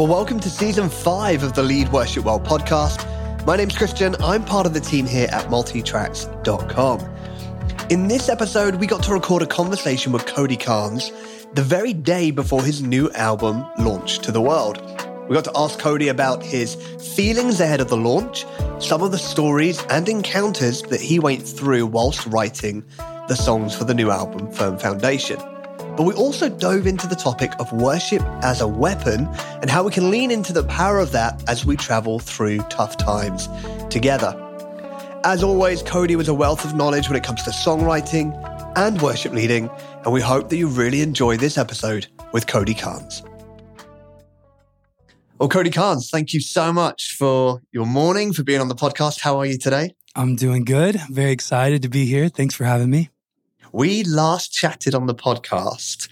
Well, welcome to season five of the Lead Worship Well podcast. My name's Kristian. I'm part of the team here at multitracks.com. In this episode, we got to record a conversation with Cody Carnes the very day before his new album launched to the world. We got to ask Cody about his feelings ahead of the launch, some of the stories and encounters that he went through whilst writing the songs for the new album, Firm Foundation. But we also dove into the topic of worship as a weapon and how we can lean into the power of that as we travel through tough times together. As always, Cody was a wealth of knowledge when it comes to songwriting and worship leading, and we hope that you really enjoy this episode with Cody Carnes. Well, Cody Carnes, thank you so much for your morning, for being on the podcast. How are you today? I'm doing good. Very excited to be here. Thanks for having me. We last chatted on the podcast.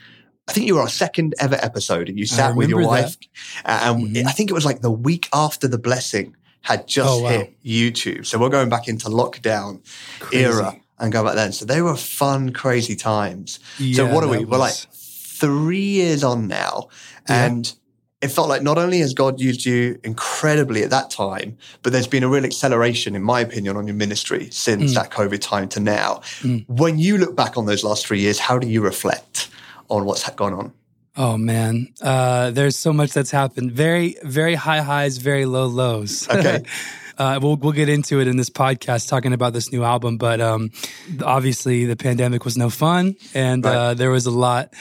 I think you were our second ever episode, and you sat with your wife. And mm-hmm. I think it was like the week after the blessing had just oh, wow. hit YouTube. So we're going back into lockdown crazy. era and go back then. So they were fun, crazy times. Yeah, so what are we? Was... We're like three years on now. And it felt like not only has God used you incredibly at that time, but there's been a real acceleration, in my opinion, on your ministry since mm. that COVID time to now. Mm. When you look back on those last three years, how do you reflect on what's gone on? Oh man, uh, there's so much that's happened. Very, very high highs, very low lows. Okay. uh, we'll we'll get into it in this podcast talking about this new album, but um, obviously the pandemic was no fun, and right. uh, there was a lot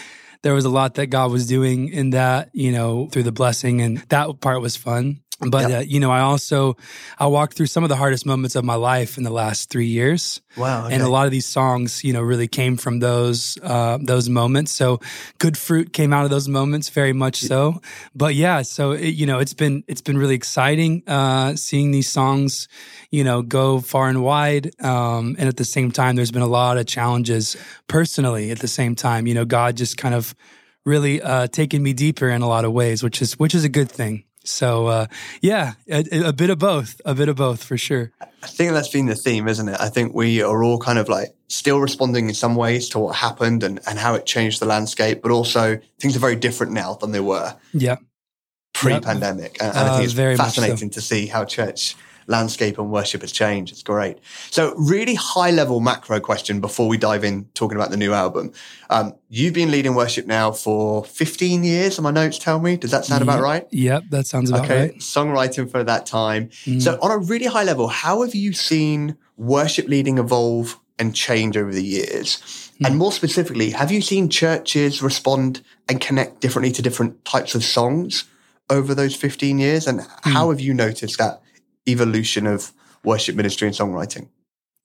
there was a lot that God was doing in that, you know, through the blessing, and that part was fun. But yep. uh, you know, I also I walked through some of the hardest moments of my life in the last three years. Wow! Okay. And a lot of these songs, you know, really came from those uh, those moments. So, good fruit came out of those moments, very much so. But yeah, so it, you know, it's been it's been really exciting uh, seeing these songs, you know, go far and wide. Um, and at the same time, there's been a lot of challenges personally. At the same time, you know, God just kind of really uh, taken me deeper in a lot of ways, which is which is a good thing. So uh, yeah, a, a, bit of both, a bit of both for sure. I think that's been the theme, isn't it? I think we are all kind of like still responding in some ways to what happened and, and how it changed the landscape, but also things are very different now than they were. Yeah. Pre-pandemic, yep. and, and uh, I think it's very fascinating so. to see how church landscape and worship has changed. It's great. So, really high level macro question before we dive in talking about the new album. Um, you've been leading worship now for 15 years, and my notes tell me. Does that sound about right? Yep, that sounds about okay. right. Songwriting for that time. Mm. So, on a really high level, how have you seen worship leading evolve and change over the years? Mm. And more specifically, have you seen churches respond and connect differently to different types of songs over those 15 years? And how mm. have you noticed that evolution of worship ministry and songwriting?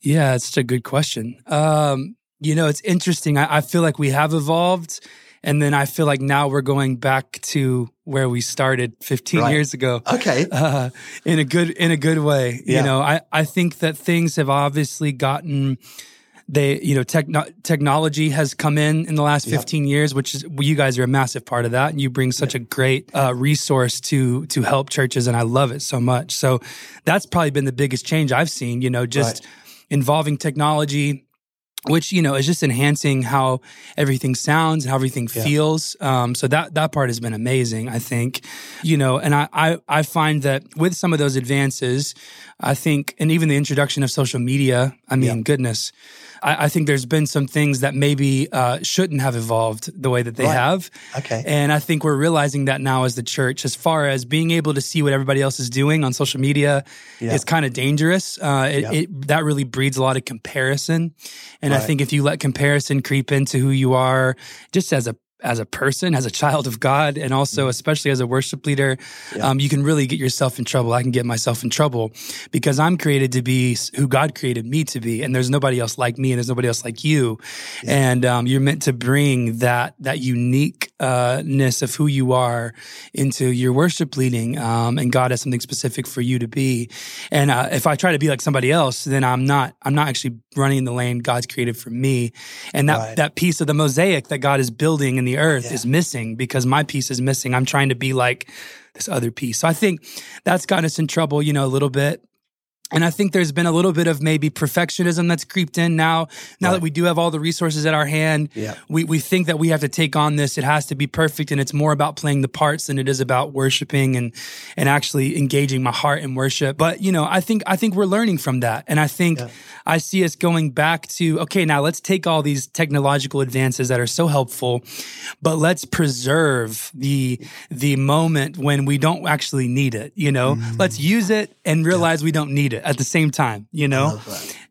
Yeah, it's a good question. Um, you know, it's interesting. I, I, feel like we have evolved, and then I feel like now we're going back to where we started 15 right. years ago. Okay, uh, in a good in a good way. Yeah. You know, I I think that things have obviously gotten they you know techno- technology has come in in the last 15 yep. years which is well, you guys are a massive part of that and you bring such yep. a great uh, resource to to help churches and i love it so much so that's probably been the biggest change i've seen you know just right. involving technology which you know is just enhancing how everything sounds and how everything yeah. feels um, so that that part has been amazing i think you know and I, I i find that with some of those advances i think and even the introduction of social media i mean yeah. goodness I, I, think there's been some things that maybe uh, shouldn't have evolved the way that they right. have. Okay. And I think we're realizing that now as the church, as far as being able to see what everybody else is doing on social media yeah. is kind of dangerous. Uh, it, it, that really breeds a lot of comparison. And right. I think if you let comparison creep into who you are, just as a as a person, as a child of God, and also mm-hmm. especially as a worship leader, yeah. um, you can really get yourself in trouble. I can get myself in trouble because I'm created to be who God created me to be, and there's nobody else like me, and there's nobody else like you, yeah. and um, you're meant to bring that that uniqueness of who you are into your worship leading, um, and God has something specific for you to be. And uh, if I try to be like somebody else, then I'm not. I'm not actually running in the lane God's created for me, and that right. that piece of the mosaic that God is building in the the earth yeah. is missing because my piece is missing. I'm trying to be like this other piece. So I think that's gotten us in trouble, you know, a little bit. And I think there's been a little bit of maybe perfectionism that's creeped in now. Now right. that we do have all the resources at our hand, yeah. we, we think that we have to take on this. It has to be perfect. And it's more about playing the parts than it is about worshiping and, and actually engaging my heart in worship. But, you know, I think, I think we're learning from that. And I think yeah. I see us going back to, okay, now let's take all these technological advances that are so helpful, but let's preserve the, the moment when we don't actually need it. You know, mm. let's use it and realize yeah. we don't need it at the same time, you know?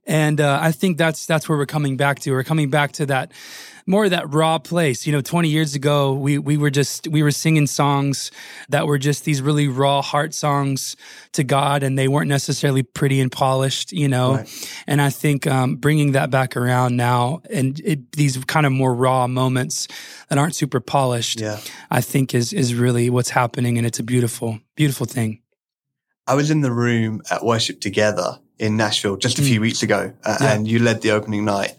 And uh, I think that's that's where we're coming back to. We're coming back to that more of that raw place. You know, 20 years ago, we we were just we were singing songs that were just these really raw heart songs to God, and they weren't necessarily pretty and polished. You know, right. and I think um, bringing that back around now and it, these kind of more raw moments that aren't super polished, yeah. I think is is really what's happening, and it's a beautiful beautiful thing. I was in the room at Worship Together in Nashville just a few mm. weeks ago, uh, yeah. and you led the opening night.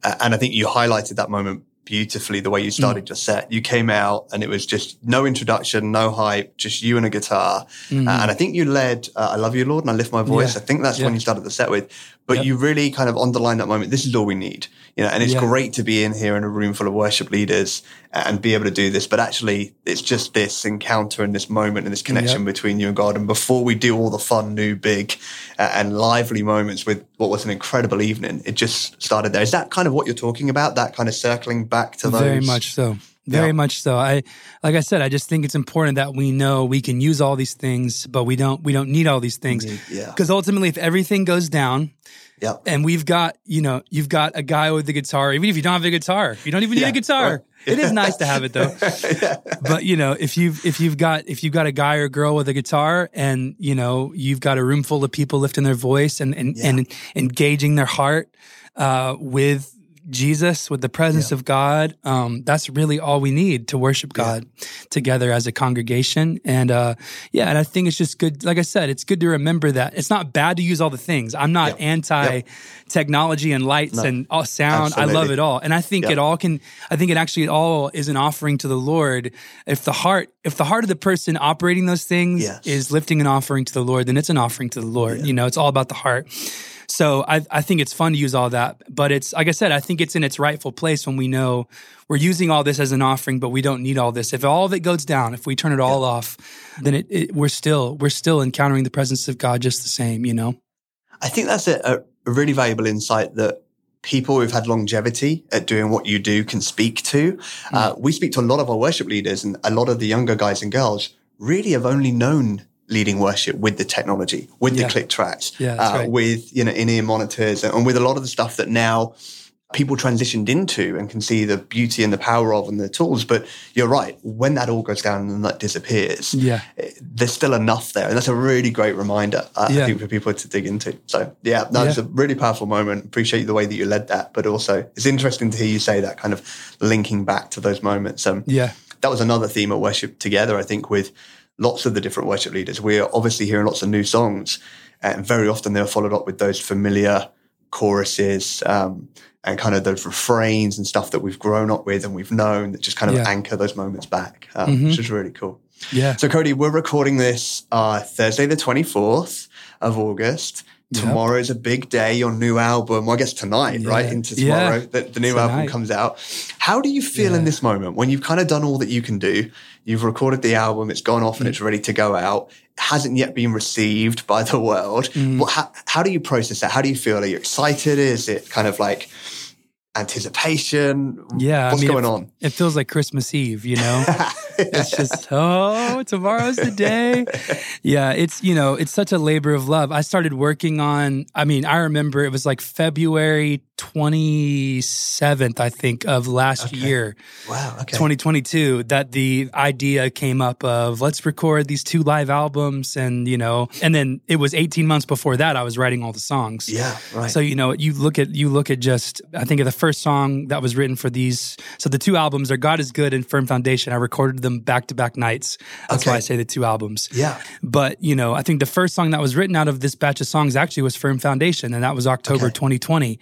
Uh, and I think you highlighted that moment beautifully the way you started mm. your set. You came out and it was just no introduction, no hype, just you and a guitar. Mm-hmm. Uh, and I think you led uh, I Love You, Lord, and I Lift My Voice. Yeah. I think that's yeah. when you started the set with. But yep. you really kind of underlined that moment. This is all we need. You know, and it's yeah. great to be in here in a room full of worship leaders and be able to do this. But actually, it's just this encounter and this moment and this connection yep. between you and God. And before we do all the fun, new, big, uh, and lively moments with what was an incredible evening, it just started there. Is that kind of what you're talking about? That kind of circling back to those? Very much so. Very yeah. much so. I like I said, I just think it's important that we know we can use all these things, but we don't we don't need all these things. Yeah. Because ultimately if everything goes down, yeah. And we've got, you know, you've got a guy with the guitar, even if you don't have a guitar, you don't even need yeah. a guitar. Right. It is nice to have it though. yeah. But you know, if you've if you've got if you've got a guy or girl with a guitar and you know, you've got a room full of people lifting their voice and and, yeah. and engaging their heart uh, with Jesus, with the presence yeah. of God, um, that's really all we need to worship God yeah. together as a congregation. And uh, yeah, and I think it's just good. Like I said, it's good to remember that it's not bad to use all the things. I'm not yep. anti yep. technology and lights no. and all sound. Absolutely. I love it all, and I think yep. it all can. I think it actually all is an offering to the Lord. If the heart, if the heart of the person operating those things yes. is lifting an offering to the Lord, then it's an offering to the Lord. Yeah. You know, it's all about the heart. So I, I think it's fun to use all that. But it's, like I said, I think it's in its rightful place when we know we're using all this as an offering, but we don't need all this. If all of it goes down, if we turn it all yeah. off, then it, it, we're still, we're still encountering the presence of God just the same, you know? I think that's a, a really valuable insight that people who've had longevity at doing what you do can speak to. Mm. Uh, we speak to a lot of our worship leaders and a lot of the younger guys and girls really have only known leading worship with the technology, with yeah. the click tracks, yeah, uh, right. with you know in-ear monitors, and, with a lot of the stuff that now people transitioned into and can see the beauty and the power of and the tools. But you're right, when that all goes down and that disappears, yeah, eh, there's still enough there, and that's a really great reminder uh, yeah. I think for people to dig into. So yeah, that yeah. a really powerful moment. Appreciate the way that you led that, but also it's interesting to hear you say that kind of linking back to those moments. Um, yeah, that was another theme at worship together. I think with lots of the different worship leaders. We're obviously hearing lots of new songs, and very often they're followed up with those familiar choruses um, and kind of those refrains and stuff that we've grown up with and we've known that just kind of yeah. anchor those moments back, um, mm-hmm. which is really cool. Yeah. So, Cody, we're recording this uh, Thursday, the 24th of August. Tomorrow is a big day. Your new album, well, I guess tonight, yeah. right? Into tomorrow, yeah. the, the, new tonight. album comes out. How do you feel yeah. in this moment when you've kind of done all that you can do? You've recorded the album, it's gone off and it's ready to go out. It hasn't yet been received by the world. Mm. Well, how, how do you process that? How do you feel? Are you excited? Is it kind of like, anticipation? Yeah, what's I mean, going it, on? It feels like Christmas Eve, you know. it's just oh, tomorrow's the day. Yeah, it's you know, it's such a labor of love. I started working on. I mean, I remember it was like February twenty seventh, I think, of last okay. year. Wow, okay, twenty twenty two. That the idea came up of let's record these two live albums, and you know, and then it was eighteen months before that I was writing all the songs. Yeah, right. So you know, you look at you look at just I think of the first song that was written for these. So the two albums are God is Good and Firm Foundation. I recorded them back to back nights. That's okay. why I say the two albums. Yeah. But, you know, I think the first song that was written out of this batch of songs actually was Firm Foundation, and that was October okay. 2020.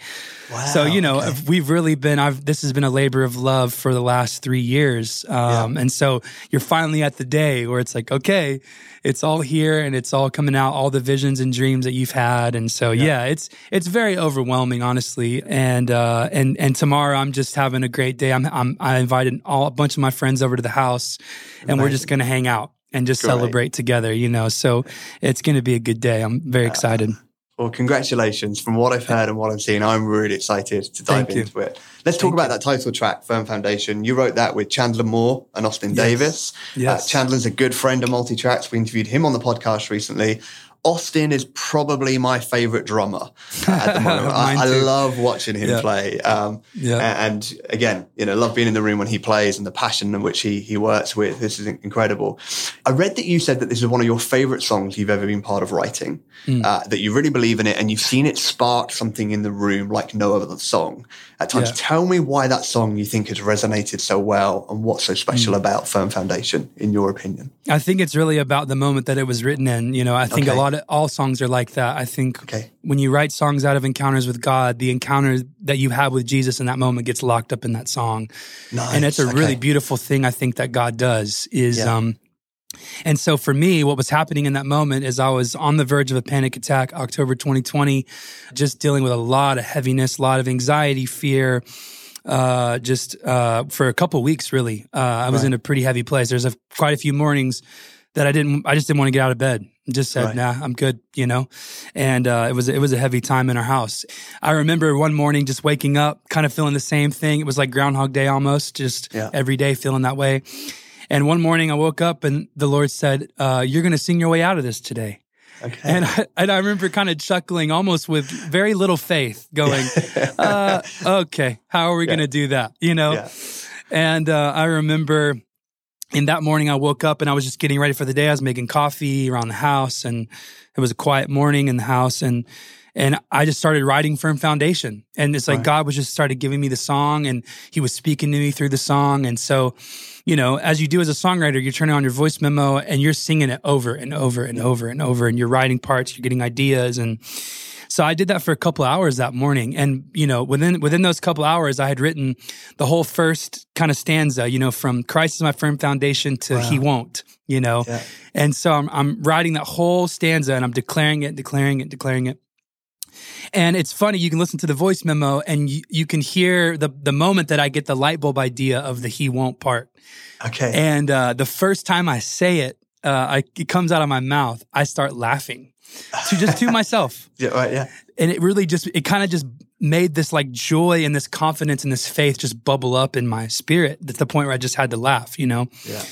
Wow. So, you know, okay. we've really been, I've, this has been a labor of love for the last three years. Um, yeah. And so you're finally at the day where it's like, okay, it's all here and it's all coming out, all the visions and dreams that you've had. And so, yeah, yeah it's, it's very overwhelming, honestly. And, uh, and, and tomorrow I'm just having a great day. I'm, I'm, I invited all, a bunch of my friends over to the house and we're just going to hang out and just great. celebrate together, you know. So it's going to be a good day. I'm very excited. Well, congratulations. From what I've heard and what I've seen, I'm really excited to dive Thank into you. it. Let's talk Thank about you. that title track, Firm Foundation. You wrote that with Chandler Moore and Austin yes. Davis. Yes. Uh, Chandler's a good friend of MultiTracks. We interviewed him on the podcast recently. Austin is probably my favorite drummer at the moment. I, I, love watching him yeah. play. Um, yeah. And again, you know, love being in the room when he plays and the passion in which he, he works with. This is incredible. I read that you said that this is one of your favorite songs you've ever been part of writing, mm. uh, that you really believe in it and you've seen it spark something in the room like no other song at times. Yeah. Tell me why that song you think has resonated so well and what's so special mm. about Firm Foundation, in your opinion. I think it's really about the moment that it was written in. You know, I think okay. a lot all songs are like that. I think okay. when you write songs out of encounters with God, the encounter that you have with Jesus in that moment gets locked up in that song. Nice. And it's a okay. really beautiful thing I think that God does is yeah. um and so for me, what was happening in that moment is I was on the verge of a panic attack, October 2020, just dealing with a lot of heaviness, a lot of anxiety, fear, uh, just uh, for a couple weeks, really. Uh, I was right. in a pretty heavy place. There's a, quite a few mornings that I didn't, I just didn't want to get out of bed. Just said, right. nah, I'm good, you know? And, uh, it was, it was a heavy time in our house. I remember one morning just waking up, kind of feeling the same thing. It was like Groundhog Day almost, just yeah. every day feeling that way. And one morning I woke up and the Lord said, uh, you're going to sing your way out of this today. Okay. And I, and I remember kind of chuckling almost with very little faith going, uh, okay, how are we yeah. going to do that? You know? Yeah. And, uh, I remember and that morning I woke up and I was just getting ready for the day. I was making coffee around the house and it was a quiet morning in the house and and I just started writing Firm Foundation. And it's like right. God was just started giving me the song and he was speaking to me through the song. And so, you know, as you do as a songwriter, you're turning on your voice memo and you're singing it over and over and over and over and you're writing parts, you're getting ideas and so I did that for a couple hours that morning. And, you know, within, within those couple hours, I had written the whole first kind of stanza, you know, from Christ is my firm foundation to wow. he won't, you know? Yeah. And so I'm, I'm writing that whole stanza and I'm declaring it, declaring it, declaring it. And it's funny, you can listen to the voice memo and you, you can hear the, the moment that I get the light bulb idea of the he won't part. Okay. And uh, the first time I say it, uh, I, it comes out of my mouth, I start laughing to just to myself. Yeah, right, yeah. And it really just it kind of just made this like joy and this confidence and this faith just bubble up in my spirit at the point where I just had to laugh, you know? Yeah.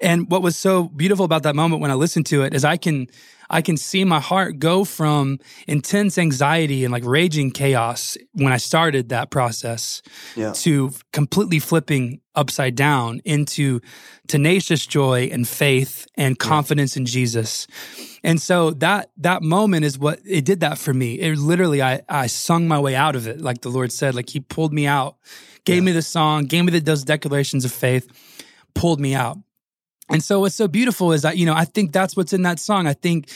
And what was so beautiful about that moment when I listened to it is I can I can see my heart go from intense anxiety and like raging chaos when I started that process yeah. to completely flipping upside down into tenacious joy and faith and confidence yeah. in Jesus. And so that that moment is what it did that for me. It literally I I sung my way out of it like the Lord said like he pulled me out, gave yeah. me the song, gave me the, those declarations of faith, pulled me out. And so what's so beautiful is that, you know, I think that's what's in that song. I think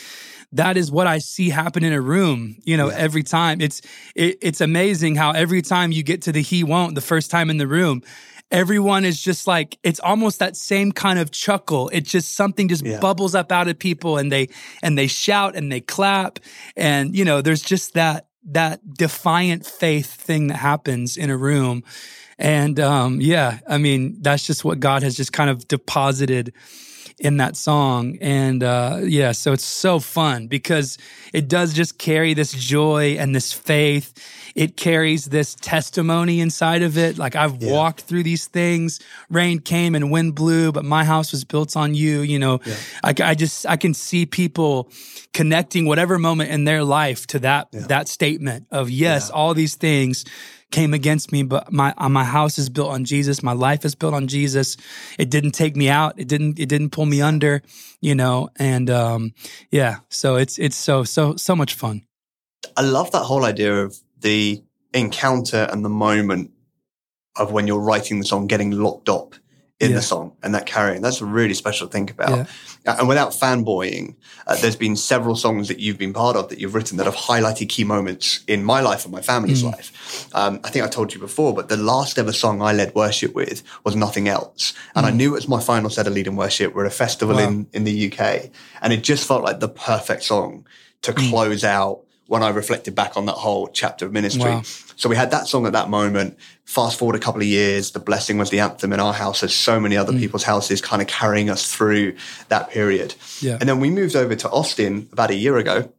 that is what I see happen in a room, you know, yeah. every time. It's it, it's amazing how every time you get to the he won't the first time in the room, everyone is just like it's almost that same kind of chuckle. It just something just yeah. bubbles up out of people and they and they shout and they clap and you know, there's just that that defiant faith thing that happens in a room and um, yeah, I mean, that's just what God has just kind of deposited in that song. And uh, yeah, so it's so fun because it does just carry this joy and this faith. It carries this testimony inside of it. Like I've yeah. walked through these things. Rain came and wind blew, but my house was built on you. You know, yeah. I, I, just I can see people connecting whatever moment in their life to that yeah. that statement of yes, all these things came against me, but my uh, my house is built on Jesus. My life is built on Jesus. It didn't take me out. It didn't it didn't pull me under, you know. And um, yeah, so it's it's so so so much fun. I love that whole idea of the encounter and the moment of when you're writing the song getting locked up in yeah. the song and that carrying. That's a really special thing about. Yeah. Uh, and without fanboying, uh, there's been several songs that you've been part of that you've written that have highlighted key moments in my life and my family's mm. life. Um, I think I told you before, but the last ever song I led worship with was Nothing Else. And mm. I knew it was my final set of leading worship. We're at a festival wow. in, in the UK. And it just felt like the perfect song to mm. close out when I reflected back on that whole chapter of ministry. Wow. So we had that song at that moment. Fast forward a couple of years, the blessing was the anthem in our house, as so many other mm. people's houses, kind of carrying us through that period. Yeah. And then we moved over to Austin about a year ago.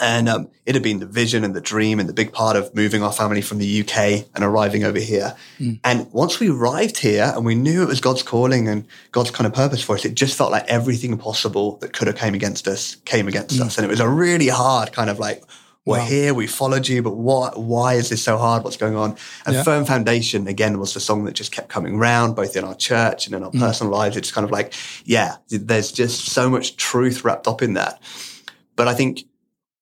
And um, it had been the vision and the dream and the big part of moving our family from the UK and arriving over here. Mm. And once we arrived here and we knew it was God's calling and God's kind of purpose for us, it just felt like everything possible that could have came against us came against mm. us. And it was a really hard kind of like, we're wow. here, we followed you, but what, why is this so hard? What's going on? And yeah. Firm Foundation, again, was the song that just kept coming round, both in our church and in our mm. personal lives. It's kind of like, yeah, there's just so much truth wrapped up in that. But I think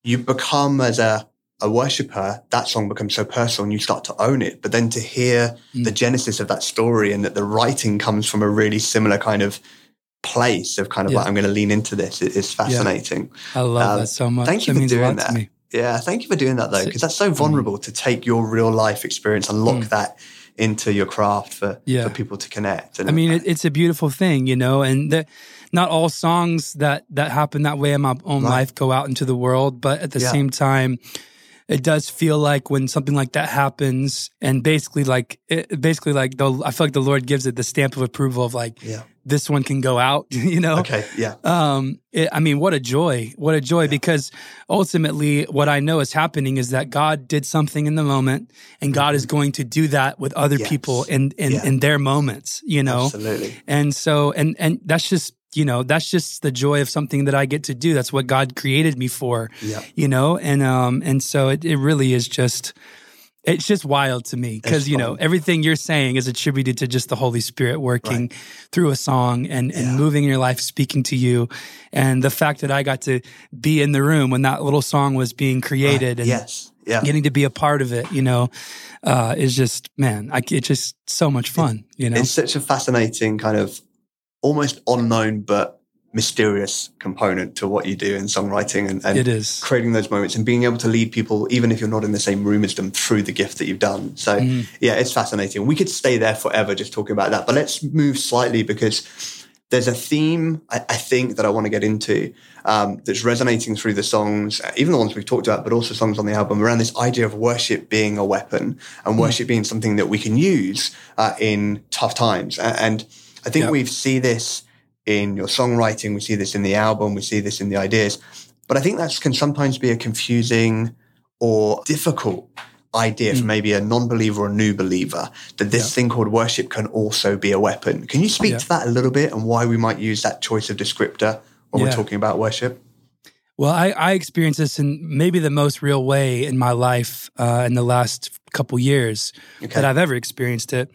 you become as a, a worshiper, that song becomes so personal and you start to own it. But then to hear mm. the genesis of that story and that the writing comes from a really similar kind of place of kind of yeah. like, I'm going to lean into this is fascinating. Yeah. I love um, that so much. Thank you that for doing that. Yeah, thank you for doing that though, because that's so mm. vulnerable mm. to take your real life experience and lock mm. that into your craft for, yeah. for people to connect. And I mean, it, it's a beautiful thing, you know, and the, not all songs that that happen that way in my own right. life go out into the world, but at the yeah. same time, it does feel like when something like that happens, and basically, like it, basically, like the I feel like the Lord gives it the stamp of approval of like, yeah this one can go out, you know? Okay, yeah. Um, it, I mean, what a joy. What a joy yeah. because ultimately what I know is happening is that God did something in the moment and God mm-hmm. is going to do that with other yes. people in in, yeah. in their moments, you know? Absolutely. And so and and that's just you know that's just the joy of something that i get to do that's what god created me for yeah. you know and um and so it, it really is just it's just wild to me because you know everything you're saying is attributed to just the Holy Spirit working right. through a song and and yeah. moving in your life, speaking to you, and the fact that I got to be in the room when that little song was being created right. and yes, yeah, getting to be a part of it, you know, uh, is just man, I, it's just so much fun. You know, it's such a fascinating kind of almost unknown but mysterious component to what you do in songwriting and, and it is. creating those moments and being able to lead people, even if you're not in the same room as them, through the gift that you've done. So, mm. yeah, it's fascinating. We could stay there forever just talking about that, but let's move slightly because there's a theme I, I think that I want to get into um, that's resonating through the songs, even the ones we've talked about, but also songs on the album around this idea of worship being a weapon and mm. worship being something that we can use uh, in tough times. And I think yep. we see this in your songwriting. We see this in the album. We see this in the ideas. But I think that can sometimes be a confusing or difficult idea mm. for maybe a non-believer or a new believer that this yeah. thing called worship can also be a weapon. Can you speak yeah. to that a little bit and why we might use that choice of descriptor when yeah. we're talking about worship? Well, I, I experienced this in maybe the most real way in my life uh, in the last couple years okay. that I've ever experienced it.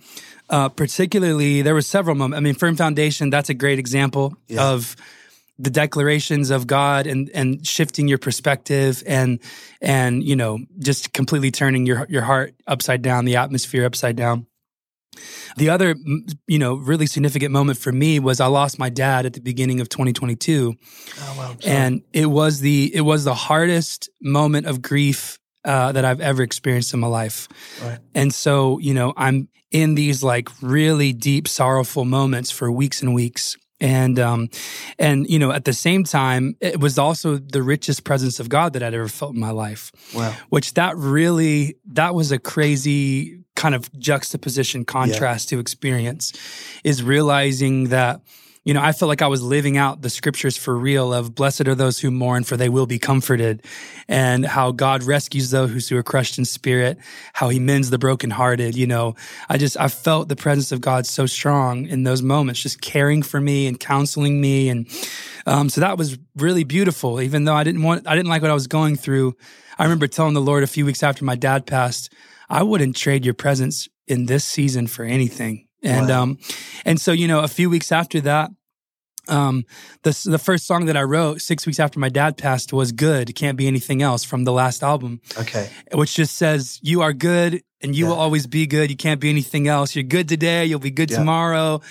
Uh, particularly, there were several moments. I mean, Firm Foundation, that's a great example yeah. of the declarations of God and and shifting your perspective and and you know just completely turning your your heart upside down, the atmosphere upside down. The other, you know, really significant moment for me was I lost my dad at the beginning of 2022, oh, wow, and it was the it was the hardest moment of grief uh, that I've ever experienced in my life. Right. And so, you know, I'm in these like really deep, sorrowful moments for weeks and weeks. And um, and you know, at the same time, it was also the richest presence of God that I'd ever felt in my life. Wow! Which that really that was a crazy kind of juxtaposition contrast yeah. to experience, is realizing that you know, I felt like I was living out the scriptures for real of blessed are those who mourn for they will be comforted and how God rescues those who are crushed in spirit, how he mends the brokenhearted. You know, I just, I felt the presence of God so strong in those moments, just caring for me and counseling me. And, um, so that was really beautiful, even though I didn't want, I didn't like what I was going through. I remember telling the Lord a few weeks after my dad passed, I wouldn't trade your presence in this season for anything. And wow. um, and so you know, a few weeks after that, um, the the first song that I wrote six weeks after my dad passed was "Good." Can't be anything else from the last album. Okay, which just says you are good and you yeah. will always be good. You can't be anything else. You're good today. You'll be good yeah. tomorrow.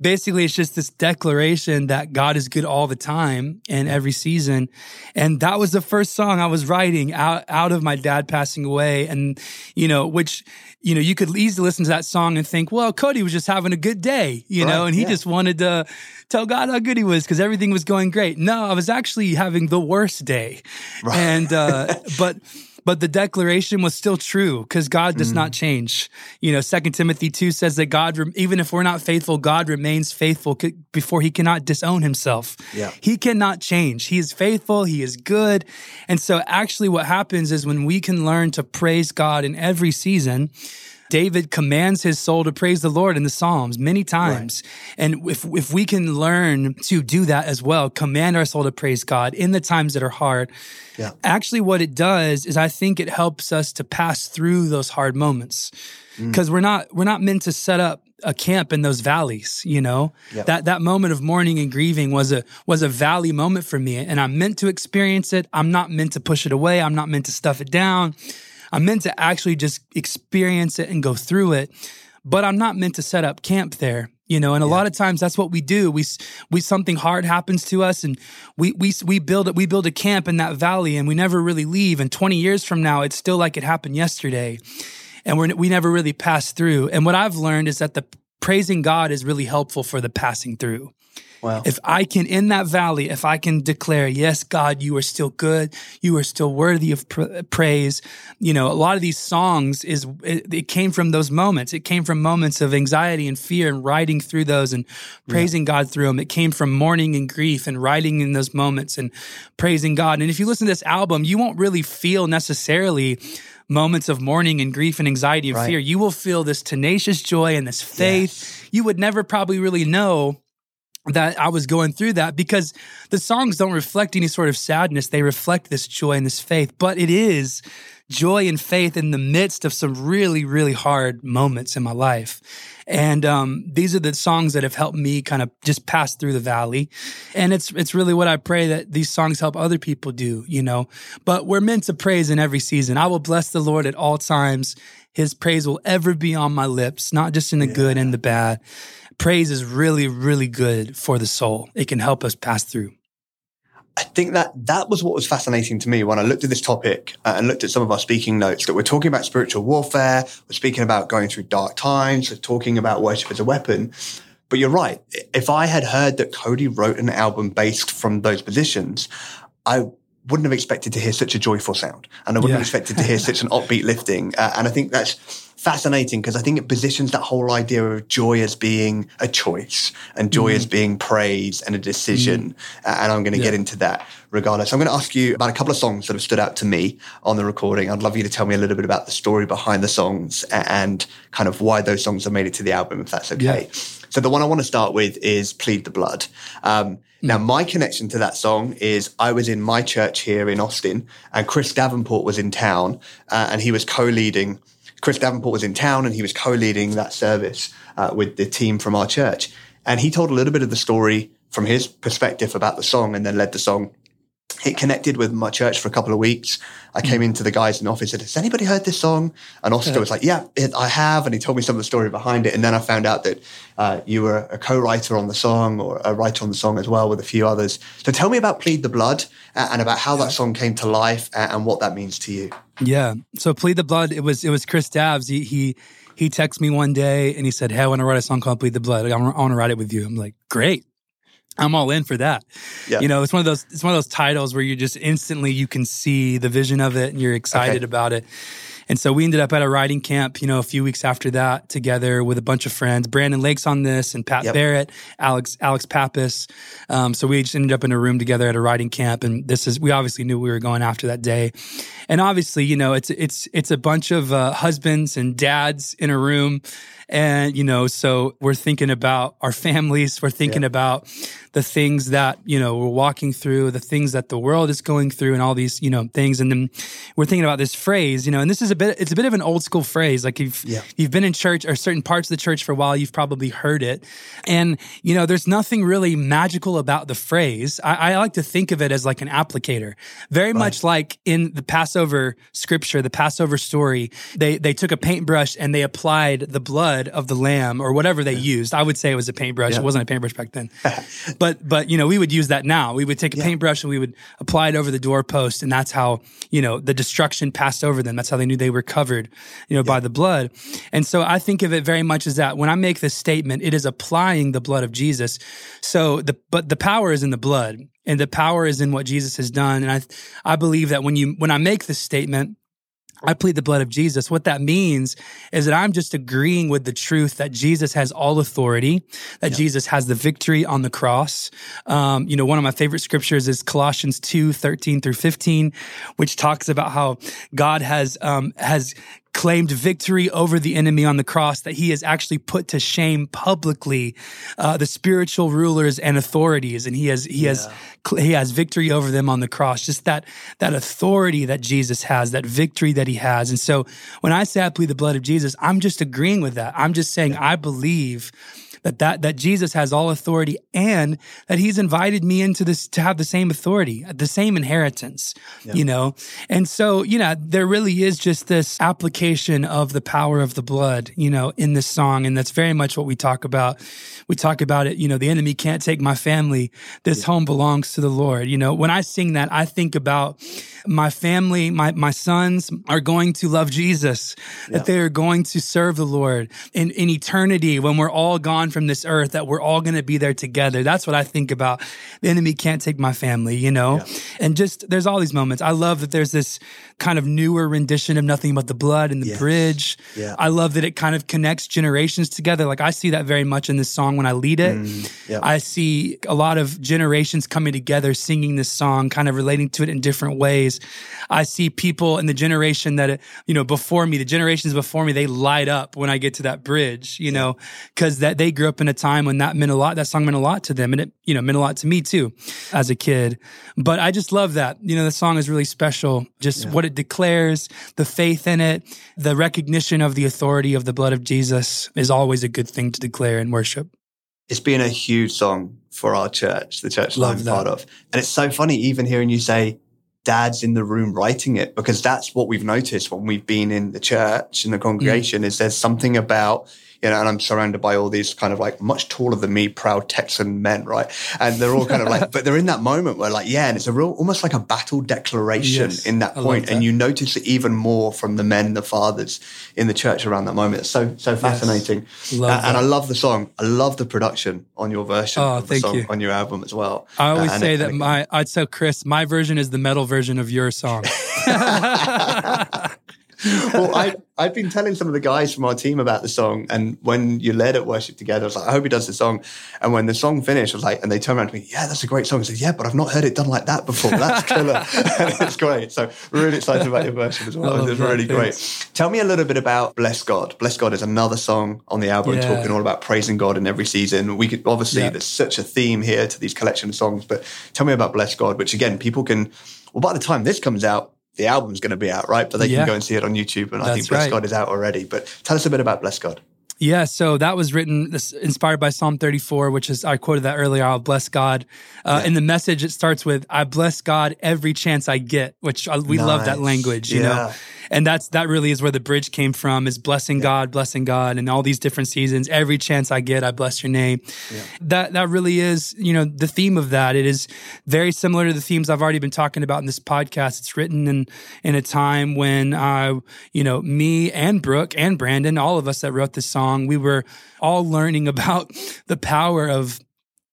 Basically it's just this declaration that God is good all the time and every season. And that was the first song I was writing out, out of my dad passing away. And, you know, which, you know, you could easily listen to that song and think, well, Cody was just having a good day, you right, know, and he yeah. just wanted to tell God how good he was because everything was going great. No, I was actually having the worst day. Right. And, uh, but, but the declaration was still true because God does mm. not change. You know, Second Timothy 2 says that God, even if we're not faithful, God remains faithful before he cannot disown himself. Yeah. He cannot change. He is faithful. He is good. And so actually what happens is when we can learn to praise God in every season, David commands his soul to praise the Lord in the Psalms many times. Right. And if, if we can learn to do that as well, command our soul to praise God in the times that are hard, yeah. actually what it does is I think it helps us to pass through those hard moments. Because mm. we're not we're not meant to set up a camp in those valleys, you know? Yep. That that moment of mourning and grieving was a was a valley moment for me and I'm meant to experience it. I'm not meant to push it away. I'm not meant to stuff it down. I'm meant to actually just experience it and go through it, but I'm not meant to set up camp there. You know, and a yeah. lot of times that's what we do. We we something hard happens to us, and we we we build it. We build a camp in that valley, and we never really leave. And 20 years from now, it's still like it happened yesterday, and we we never really pass through. And what I've learned is that the praising God is really helpful for the passing through. Wow. If I can, in that valley, if I can declare, yes, God, you are still good. You are still worthy of pr- praise. You know, a lot of these songs is, it, it, came from those moments. It came from moments of anxiety and fear and writing through those and praising yeah. God through them. It came from mourning and grief and writing in those moments and praising God. And if you listen to this album, you won't really feel necessarily moments of mourning and grief and anxiety and right. fear. You will feel this tenacious joy and this faith. Yes. You would never probably really know that I was going through that because the songs don't reflect any sort of sadness. They reflect this joy and this faith, but it is joy and faith in the midst of some really, really hard moments in my life. And um, these are the songs that have helped me kind of just pass through the valley. And it's it's really what I pray that these songs help other people do, you know. But we're meant to praise in every season. I will bless the Lord at all times. His praise will ever be on my lips, not just in the yeah. good and the bad praise is really, really good for the soul. It can help us pass through. I think that that was what was fascinating to me when I looked at this topic uh, and looked at some of our speaking notes that we're talking about spiritual warfare. We're speaking about going through dark times. We're talking about worship as a weapon. But you're right. If I had heard that Cody wrote an album based from those positions, I wouldn't have expected to hear such a joyful sound and I wouldn't yeah. have expected to hear such an upbeat lifting. Uh, and I think that's fascinating because I think it positions that whole idea of joy as being a choice and joy mm. as being praise and a decision. Mm. And I'm going to yeah. get into that regardless. I'm going to ask you about a couple of songs that have stood out to me on the recording. I'd love you to tell me a little bit about the story behind the songs and kind of why those songs have made it to the album, if that's okay. Yeah. So the one I want to start with is Plead the Blood. Um, now, my connection to that song is I was in my church here in Austin, and Chris Davenport was in town, uh, and he was co-leading Chris Davenport was in town and he was co-leading that service uh, with the team from our church. And he told a little bit of the story from his perspective about the song and then led the song. It connected with my church for a couple of weeks. I came into the guys in the office and said, has anybody heard this song? And Oscar was like, yeah, it, I have. And he told me some of the story behind it. And then I found out that uh, you were a co-writer on the song or a writer on the song as well with a few others. So tell me about Plead the Blood uh, and about how that song came to life and, and what that means to you. Yeah. So Plead the Blood, it was, it was Chris Davs. He, he, he texted me one day and he said, Hey, I want to write a song called Plead the Blood. I want to write it with you. I'm like, great. I'm all in for that. Yeah. You know, it's one of those it's one of those titles where you just instantly you can see the vision of it and you're excited okay. about it. And so we ended up at a writing camp, you know, a few weeks after that together with a bunch of friends. Brandon Lake's on this and Pat yep. Barrett, Alex, Alex Pappas. Um, so we just ended up in a room together at a writing camp. And this is, we obviously knew we were going after that day. And obviously, you know, it's, it's, it's a bunch of uh, husbands and dads in a room. And, you know, so we're thinking about our families. We're thinking yeah. about the things that, you know, we're walking through, the things that the world is going through and all these, you know, things. And then we're thinking about this phrase, you know, and this is a bit, it's a bit of an old school phrase. Like you've, yeah. you've been in church or certain parts of the church for a while, you've probably heard it. And, you know, there's nothing really magical about the phrase. I, I like to think of it as like an applicator, very right. much like in the Passover scripture, the Passover story, they, they took a paintbrush and they applied the blood of the lamb or whatever they yeah. used. I would say it was a paintbrush. Yeah. It wasn't a paintbrush back then. but but you know, we would use that now. We would take a paintbrush and we would apply it over the doorpost and that's how, you know, the destruction passed over them. That's how they knew they were covered, you know, by the blood. And so I think of it very much as that when I make this statement, it is applying the blood of Jesus. So the but the power is in the blood and the power is in what Jesus has done. And I I believe that when you when I make this statement, I plead the blood of Jesus. What that means is that I'm just agreeing with the truth that Jesus has all authority, that yeah. Jesus has the victory on the cross. Um, you know, one of my favorite scriptures is Colossians 2, 13 through 15, which talks about how God has, um, has claimed victory over the enemy on the cross, that he has actually put to shame publicly uh, the spiritual rulers and authorities, and he has he yeah. has he has victory over them on the cross. Just that that authority that Jesus has, that victory that he has. And so when I say I plead the blood of Jesus, I'm just agreeing with that. I'm just saying yeah. I believe that that that Jesus has all authority and that he's invited me into this to have the same authority, the same inheritance, yeah. you know. And so, you know, there really is just this application of the power of the blood, you know, in this song and that's very much what we talk about. We talk about it, you know, the enemy can't take my family. This yeah. home belongs to the Lord. You know, when I sing that, I think about my family, my my sons are going to love Jesus, yeah. that they are going to serve the Lord in in eternity when we're all gone from this earth that we're all going to be there together. That's what I think about. The enemy can't take my family, you know? Yeah. And just there's all these moments. I love that there's this kind of newer rendition of Nothing But the Blood and the yes. bridge. Yeah. I love that it kind of connects generations together. Like I see that very much in this song when I lead it. Mm, yeah. I see a lot of generations coming together singing this song, kind of relating to it in different ways. I see people in the generation that, you know, before me, the generations before me, they light up when I get to that bridge, you know, because that they grew grew up in a time when that meant a lot. That song meant a lot to them, and it you know meant a lot to me too as a kid. But I just love that. You know, the song is really special. Just yeah. what it declares, the faith in it, the recognition of the authority of the blood of Jesus is always a good thing to declare in worship. It's been a huge song for our church, the church love I'm that. part of, and it's so funny even hearing you say dad's in the room writing it because that's what we've noticed when we've been in the church in the congregation mm. is there's something about you know, and I'm surrounded by all these kind of like much taller than me, proud Texan men, right? And they're all kind of like, but they're in that moment where like, yeah, and it's a real, almost like a battle declaration yes, in that point. That. And you notice it even more from the men, the fathers in the church around that moment. It's so, so fascinating. Yes. Uh, and I love the song. I love the production on your version oh, of the song you. on your album as well. I always uh, say it, that my, I'd say, Chris, my version is the metal version of your song. well, I, I've been telling some of the guys from our team about the song. And when you led at worship together, I was like, I hope he does the song. And when the song finished, I was like, and they turned around to me, yeah, that's a great song. I said, yeah, but I've not heard it done like that before. That's killer. it's great. So really excited about your version as well. Oh, it's really great. Tell me a little bit about Bless God. Bless God is another song on the album yeah. talking all about praising God in every season. We could obviously, yeah. there's such a theme here to these collection of songs, but tell me about Bless God, which again, people can, well, by the time this comes out, the album's going to be out, right? But they yeah. can go and see it on YouTube. And That's I think Bless right. God is out already. But tell us a bit about Bless God. Yeah, so that was written inspired by Psalm 34, which is I quoted that earlier. I'll bless God. Uh, yeah. In the message, it starts with "I bless God every chance I get," which uh, we nice. love that language. You yeah. know, and that's that really is where the bridge came from is blessing yeah. god blessing god and all these different seasons every chance i get i bless your name yeah. that that really is you know the theme of that it is very similar to the themes i've already been talking about in this podcast it's written in in a time when uh you know me and brooke and brandon all of us that wrote this song we were all learning about the power of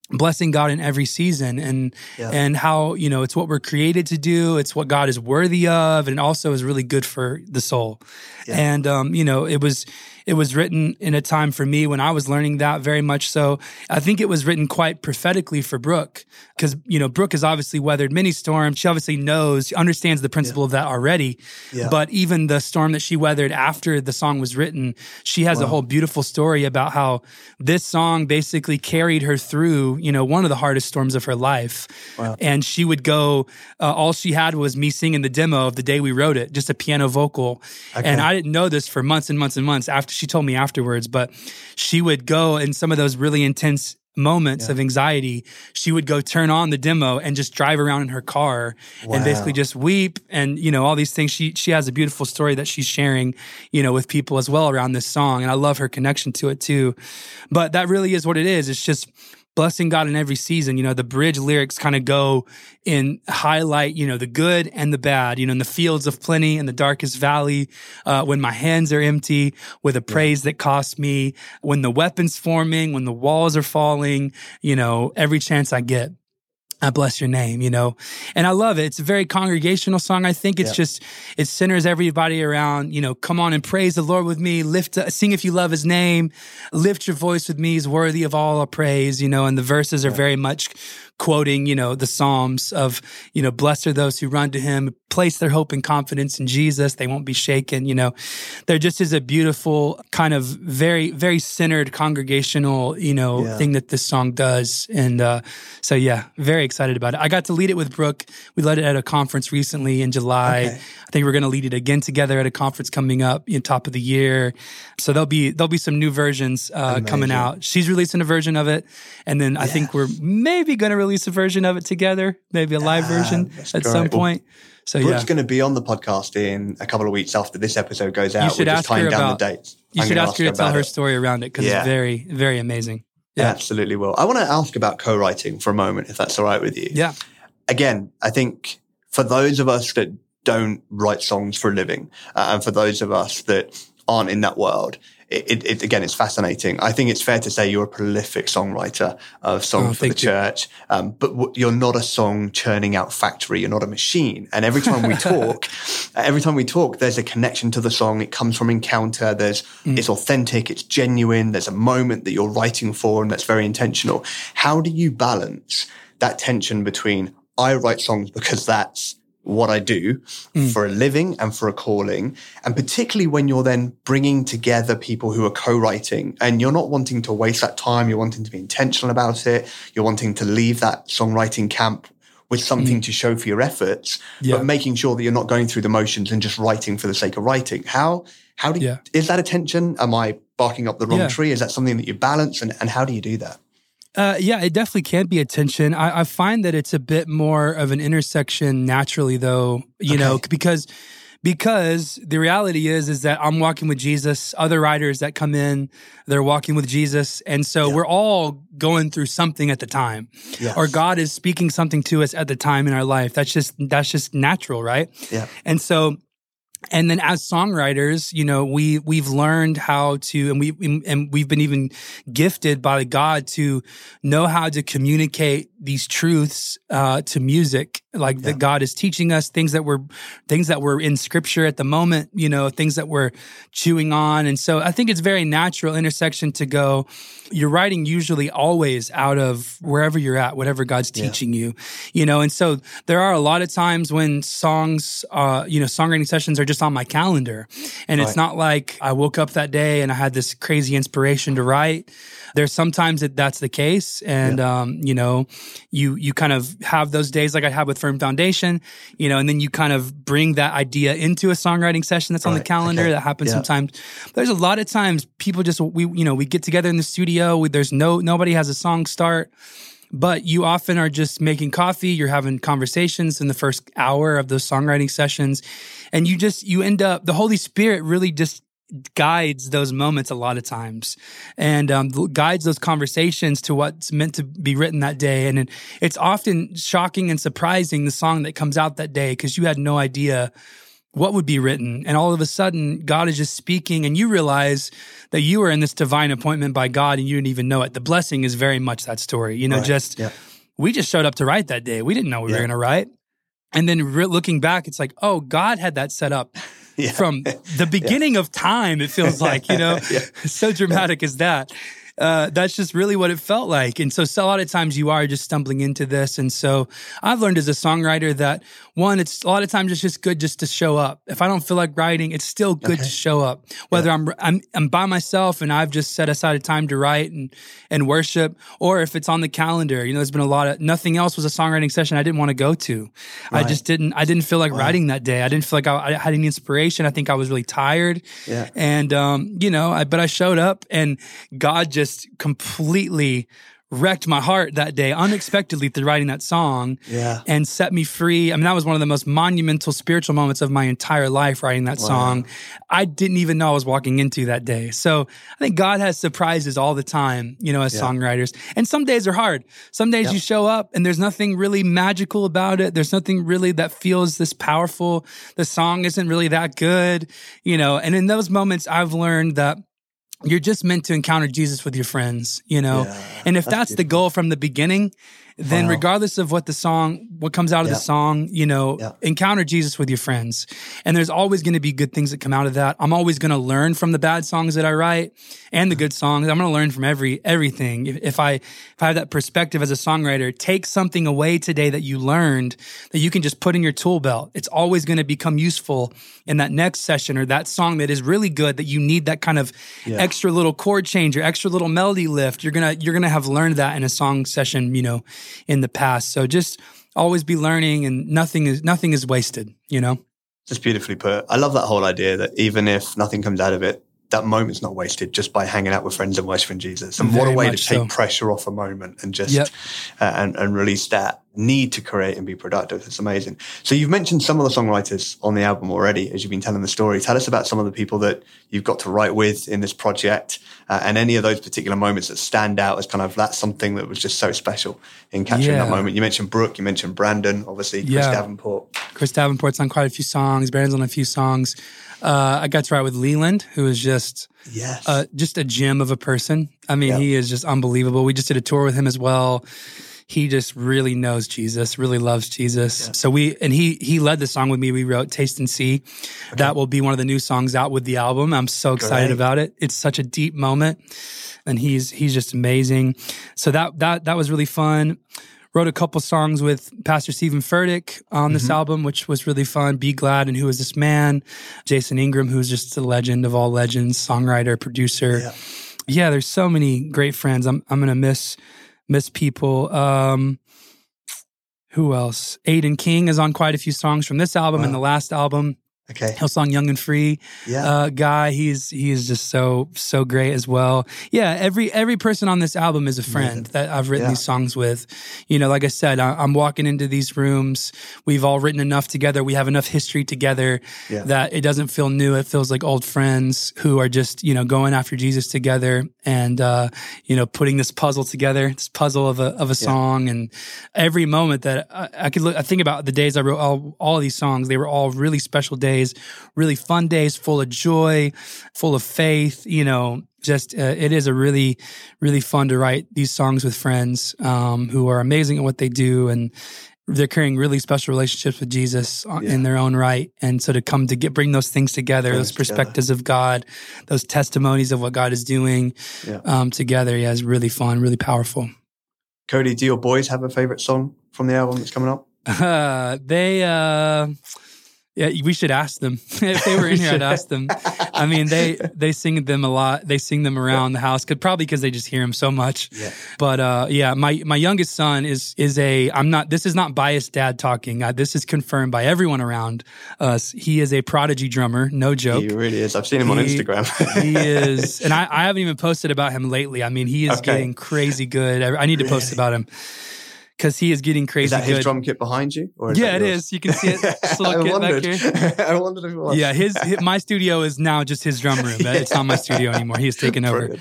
blessing God in every season and yeah. and how you know it's what we're created to do it's what God is worthy of and also is really good for the soul yeah. and um you know it was it was written in a time for me when I was learning that very much so. I think it was written quite prophetically for Brooke because, you know, Brooke has obviously weathered many storms. She obviously knows, understands the principle yeah. of that already. Yeah. But even the storm that she weathered after the song was written, she has wow. a whole beautiful story about how this song basically carried her through, you know, one of the hardest storms of her life. Wow. And she would go, uh, all she had was me singing the demo of the day we wrote it, just a piano vocal. Okay. And I didn't know this for months and months and months after she told me afterwards, but she would go in some of those really intense moments yeah. of anxiety, she would go turn on the demo and just drive around in her car wow. and basically just weep and you know all these things. She she has a beautiful story that she's sharing, you know, with people as well around this song, and I love her connection to it too. But that really is what it is. It's just blessing God in every season. You know, the bridge lyrics kind of go in highlight, you know, the good and the bad, you know, in the fields of plenty and the darkest valley, uh, when my hands are empty, with a praise that costs me, when the weapon's forming, when the walls are falling, you know, every chance I get. I bless your name, you know, and I love it. It's a very congregational song. I think it's yeah. just, it centers everybody around, you know, come on and praise the Lord with me, lift, uh, sing if you love his name, lift your voice with me, he's worthy of all our praise, you know, and the verses are yeah. very much quoting, you know, the Psalms of, you know, blessed are those who run to him, place their hope and confidence in Jesus. They won't be shaken. You know, there just is a beautiful kind of very, very centered congregational, you know, yeah. thing that this song does. And uh, so, yeah, very excited about it. I got to lead it with Brooke. We led it at a conference recently in July. Okay. I think we're going to lead it again together at a conference coming up in top of the year. So there'll be there'll be some new versions uh, coming out. She's releasing a version of it, and then yeah. I think we're maybe going to release a version of it together, maybe a live version at some point. So Brooke's yeah. going to be on the podcast in a couple of weeks after this episode goes out. You should We're ask her about, the dates. You I'm should ask her to tell her it. story around it because yeah. it's very, very amazing. Yeah. Absolutely will. I want to ask about co-writing for a moment, if that's all right with you. Yeah. Again, I think for those of us that don't write songs for a living, uh, and for those of us that aren't in that world, it, it, again, it's fascinating. I think it's fair to say you're a prolific songwriter of songs oh, for the church, um, but w- you're not a song churning out factory. You're not a machine. And every time we talk, every time we talk, there's a connection to the song. It comes from encounter. There's mm. it's authentic. It's genuine. There's a moment that you're writing for, and that's very intentional. How do you balance that tension between I write songs because that's what I do mm. for a living and for a calling. And particularly when you're then bringing together people who are co-writing and you're not wanting to waste that time. You're wanting to be intentional about it. You're wanting to leave that songwriting camp with something mm. to show for your efforts, yeah. but making sure that you're not going through the motions and just writing for the sake of writing. How, how do you, yeah. is that attention? Am I barking up the wrong yeah. tree? Is that something that you balance? And, and how do you do that? Uh, yeah, it definitely can be a tension. I, I, find that it's a bit more of an intersection naturally, though. You okay. know, because because the reality is is that I'm walking with Jesus. Other writers that come in, they're walking with Jesus, and so yeah. we're all going through something at the time, yes. or God is speaking something to us at the time in our life. That's just that's just natural, right? Yeah. And so and then as songwriters you know we we've learned how to and we and we've been even gifted by god to know how to communicate these truths uh, to music like yeah. that god is teaching us things that were things that were in scripture at the moment you know things that we're chewing on and so i think it's very natural intersection to go you're writing usually always out of wherever you're at whatever god's teaching yeah. you you know and so there are a lot of times when songs uh, you know songwriting sessions are just on my calendar and right. it's not like i woke up that day and i had this crazy inspiration to write there's sometimes that that's the case and yeah. um, you know you you kind of have those days like i have with firm foundation you know and then you kind of bring that idea into a songwriting session that's right. on the calendar okay. that happens yeah. sometimes there's a lot of times people just we you know we get together in the studio we, there's no nobody has a song start but you often are just making coffee you're having conversations in the first hour of those songwriting sessions and you just you end up the holy spirit really just guides those moments a lot of times and um, guides those conversations to what's meant to be written that day. And it's often shocking and surprising the song that comes out that day because you had no idea what would be written. And all of a sudden, God is just speaking, and you realize that you were in this divine appointment by God and you didn't even know it. The blessing is very much that story. You know, right. just yeah. we just showed up to write that day. We didn't know we yeah. were going to write. And then re- looking back, it's like, oh, God had that set up yeah. from the beginning yeah. of time. It feels like you know, yeah. so dramatic as that uh, that's just really what it felt like. And so, so, a lot of times you are just stumbling into this. And so I've learned as a songwriter that one, it's a lot of times it's just good just to show up. If I don't feel like writing, it's still good okay. to show up. Whether yeah. I'm, I'm I'm by myself and I've just set aside a time to write and and worship, or if it's on the calendar. You know, there's been a lot of nothing else was a songwriting session I didn't want to go to. Right. I just didn't I didn't feel like writing that day. I didn't feel like I, I, had any inspiration. I think I was really tired. Yeah. And um, you know, I but I showed up and God just completely wrecked my heart that day unexpectedly through writing that song yeah. and set me free. I mean, that was one of the most monumental spiritual moments of my entire life writing that wow. song. I didn't even know I was walking into that day. So I think God has surprises all the time, you know, as yeah. songwriters. And some days are hard. Some days yep. you show up and there's nothing really magical about it. There's nothing really that feels this powerful. The song isn't really that good, you know, and in those moments I've learned that you're just meant to encounter Jesus with your friends, you know? Yeah, and if that's, that's the goal from the beginning, then wow. regardless of what the song, what comes out of yeah. the song, you know, yeah. encounter Jesus with your friends. And there's always going to be good things that come out of that. I'm always going to learn from the bad songs that I write and the good songs. I'm going to learn from every, everything. If, if I, if I have that perspective as a songwriter, take something away today that you learned that you can just put in your tool belt. It's always going to become useful in that next session or that song that is really good that you need that kind of yeah. extra little chord change or extra little melody lift. You're going to, you're going to have learned that in a song session, you know, in the past. So just always be learning and nothing is nothing is wasted, you know? Just beautifully put. I love that whole idea that even if nothing comes out of it, that moment's not wasted just by hanging out with friends and worshiping Jesus. And Very what a way to take so. pressure off a moment and just yep. uh, and, and release that need to create and be productive. It's amazing. So you've mentioned some of the songwriters on the album already as you've been telling the story. Tell us about some of the people that you've got to write with in this project uh, and any of those particular moments that stand out as kind of that's something that was just so special in capturing yeah. that moment. You mentioned Brooke, you mentioned Brandon, obviously Chris yeah. Davenport. Chris Davenport's on quite a few songs. Brandon's on a few songs. Uh, I got to write with Leeland, who is just yes, uh, just a gem of a person. I mean, yep. he is just unbelievable. We just did a tour with him as well. He just really knows Jesus, really loves Jesus. So we and he he led the song with me. We wrote "Taste and See." Okay. That will be one of the new songs out with the album. I'm so excited Great. about it. It's such a deep moment, and he's he's just amazing. So that that that was really fun wrote a couple songs with Pastor Steven Furtick on this mm-hmm. album, which was really fun. Be Glad and Who Is This Man? Jason Ingram, who's just a legend of all legends, songwriter, producer. Yeah, yeah there's so many great friends. I'm I'm gonna miss miss people. Um, who else? Aodhan King is on quite a few songs from this album wow. and the last album. Okay. Hillsong Young and Free yeah. uh, guy. He's he's just so so great as well. Yeah, every every person on this album is a friend that I've written yeah. these songs with. You know, like I said, I, am walking into these rooms. We've all written enough together. We have enough history together yeah. that it doesn't feel new. It feels like old friends who are just you know going after Jesus together and uh, you know putting this puzzle together, this puzzle of a of a song. And every moment that I, I could look, I think about the days I wrote all all these songs. They were all really special days days, really fun days, full of joy, full of faith. You know, just uh, it is a really, really fun to write these songs with friends um, who are amazing at what they do and they're carrying really special relationships with Jesus yeah. in their own right. And so to come to get bring those things together, those perspectives together. of God, those testimonies of what God is doing yeah. um, together, yeah, is really fun, really powerful. Cody, do your boys have a favorite song from the album that's coming up? Uh, they uh yeah, we should ask them if they were in here. I'd ask them. I mean, they they sing them a lot. They sing them around yeah. the house, could probably because they just hear them so much. Yeah. But uh, yeah, my my youngest son is is a. I'm not. This is not biased dad talking. Uh, this is confirmed by everyone around us. He is a prodigy drummer. No joke. He really is. I've seen him he, on Instagram. he is, and I, I haven't even posted about him lately. I mean, he is okay. getting crazy good. I, I need to really? post about him because he is getting crazy. Is that good. his drum kit behind you? Or yeah, it is. You can see it. I wondered. I wondered if it was. Yeah, his, his, my studio is now just his drum room. yeah. It's not my studio anymore. He's taken over.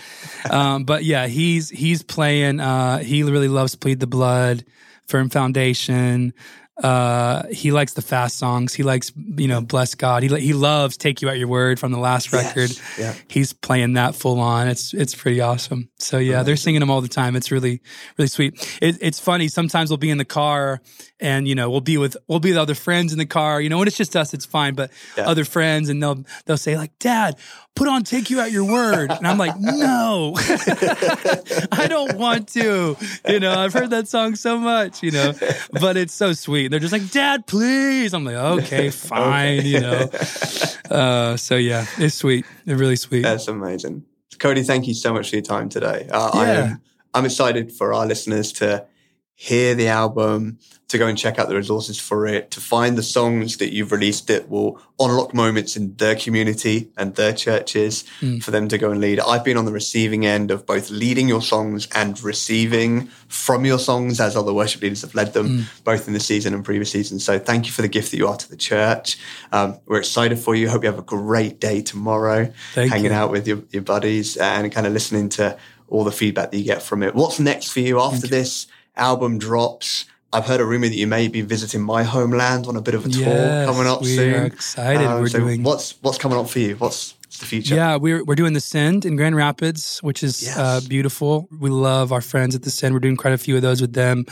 Um, but yeah, he's he's playing. Uh, he really loves Plead the Blood, Firm Foundation. Uh, he likes the fast songs. He likes, you know, bless God. He he loves "Take You at Your Word" from the last record. Yes. Yeah. He's playing that full on. It's it's pretty awesome. So yeah, Amazing. they're singing them all the time. It's really really sweet. It, it's funny. Sometimes we'll be in the car and you know we'll be with we'll be with other friends in the car. You know, when it's just us, it's fine. But yeah. other friends and they'll they'll say like, "Dad, put on take you at your word. And I'm like, no, I don't want to. You know, I've heard that song so much, you know, but it's so sweet. And They're just like, Dad, please. I'm like, okay, fine, okay. you know. Uh, so yeah, it's sweet. It's really sweet. That's amazing. Cody, thank you so much for your time today. Uh, yeah. I am, I'm excited for our listeners to hear the album, to go and check out the resources for it, to find the songs that you've released that will unlock moments in their community and their churches mm. for them to go and lead. I've been on the receiving end of both leading your songs and receiving from your songs as other worship leaders have led them, mm. both in the season and previous seasons. So thank you for the gift that you are to the church. Um, we're excited for you. Hope you have a great day tomorrow, thank hanging you. out with your, your buddies and kind of listening to all the feedback that you get from it. What's next for you after this album drops? I've heard a rumor that you may be visiting my homeland on a bit of a tour yes, coming up we soon. Are excited. Um, we're so doing what's what's coming up for you? What's the future? Yeah, we're we're doing the Send in Grand Rapids, which is yes. uh, beautiful. We love our friends at the Send. We're doing quite a few of those with them.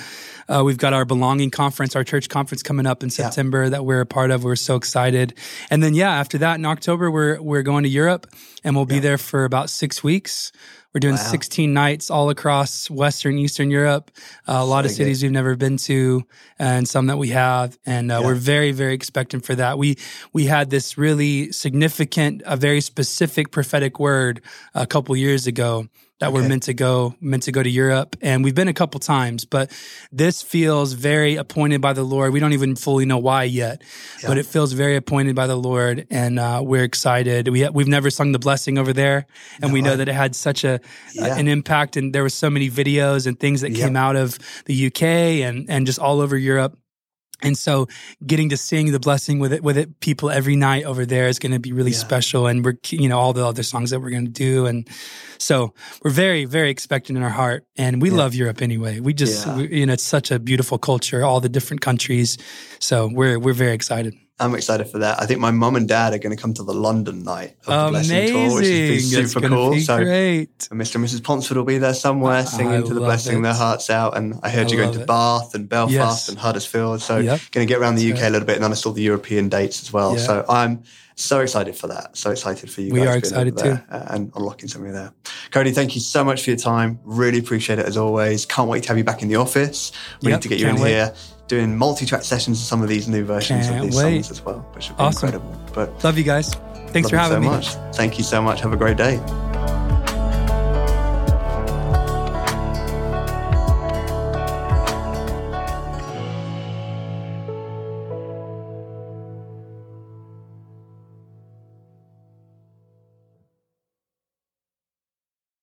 Uh, we've got our belonging conference, our church conference coming up in September yeah. that we're a part of. We're so excited. And then yeah, after that in October, we're we're going to Europe and we'll be yeah. there for about six weeks. We're doing wow. 16 nights all across Western, Eastern Europe. Uh, a lot so of cities good. we've never been to, and some that we have, and uh, yeah. we're very, very expectant for that. We we had this really significant, a very specific prophetic word a couple years ago that okay. we're meant to go meant to go to Europe. And we've been a couple times but this feels very appointed by the Lord. We don't even fully know why yet yeah. but it feels very appointed by the Lord. And uh, we're excited. We ha- we've never sung the blessing over there. And no, we know I, that it had such a yeah. an impact. And there were so many videos and things that came out of the UK and and just all over Europe and so getting to sing the blessing with it with it people every night over there is going to be really yeah. special and we're you know all the other songs that we're going to do and so we're very very expectant in our heart and we yeah. love Europe anyway we just yeah. we, you know it's such a beautiful culture all the different countries so we're we're very excited I'm excited for that. I think my mum and dad are going to come to the London night of the Blessing Tour, which is super cool. so great. Mr. and Mrs. Ponsford will be there somewhere singing to the Blessing it. their hearts out. And I heard I you're going to Bath and Belfast yes. and Huddersfield. So yep. going to get around the UK a little bit and then I saw the European dates as well. Yeah. So I'm so excited for that. So excited for you. Guys. We are excited too. And unlocking something there. Cody, thank you so much for your time. Really appreciate it as always. Can't wait to have you back in the office. We yep, need to get you in wait. here doing multi-track sessions of some of these new versions Can't of these wait. songs as well, which would be awesome. incredible. But love you guys. Thanks for having so me. Much. Thank you so much. Have a great day.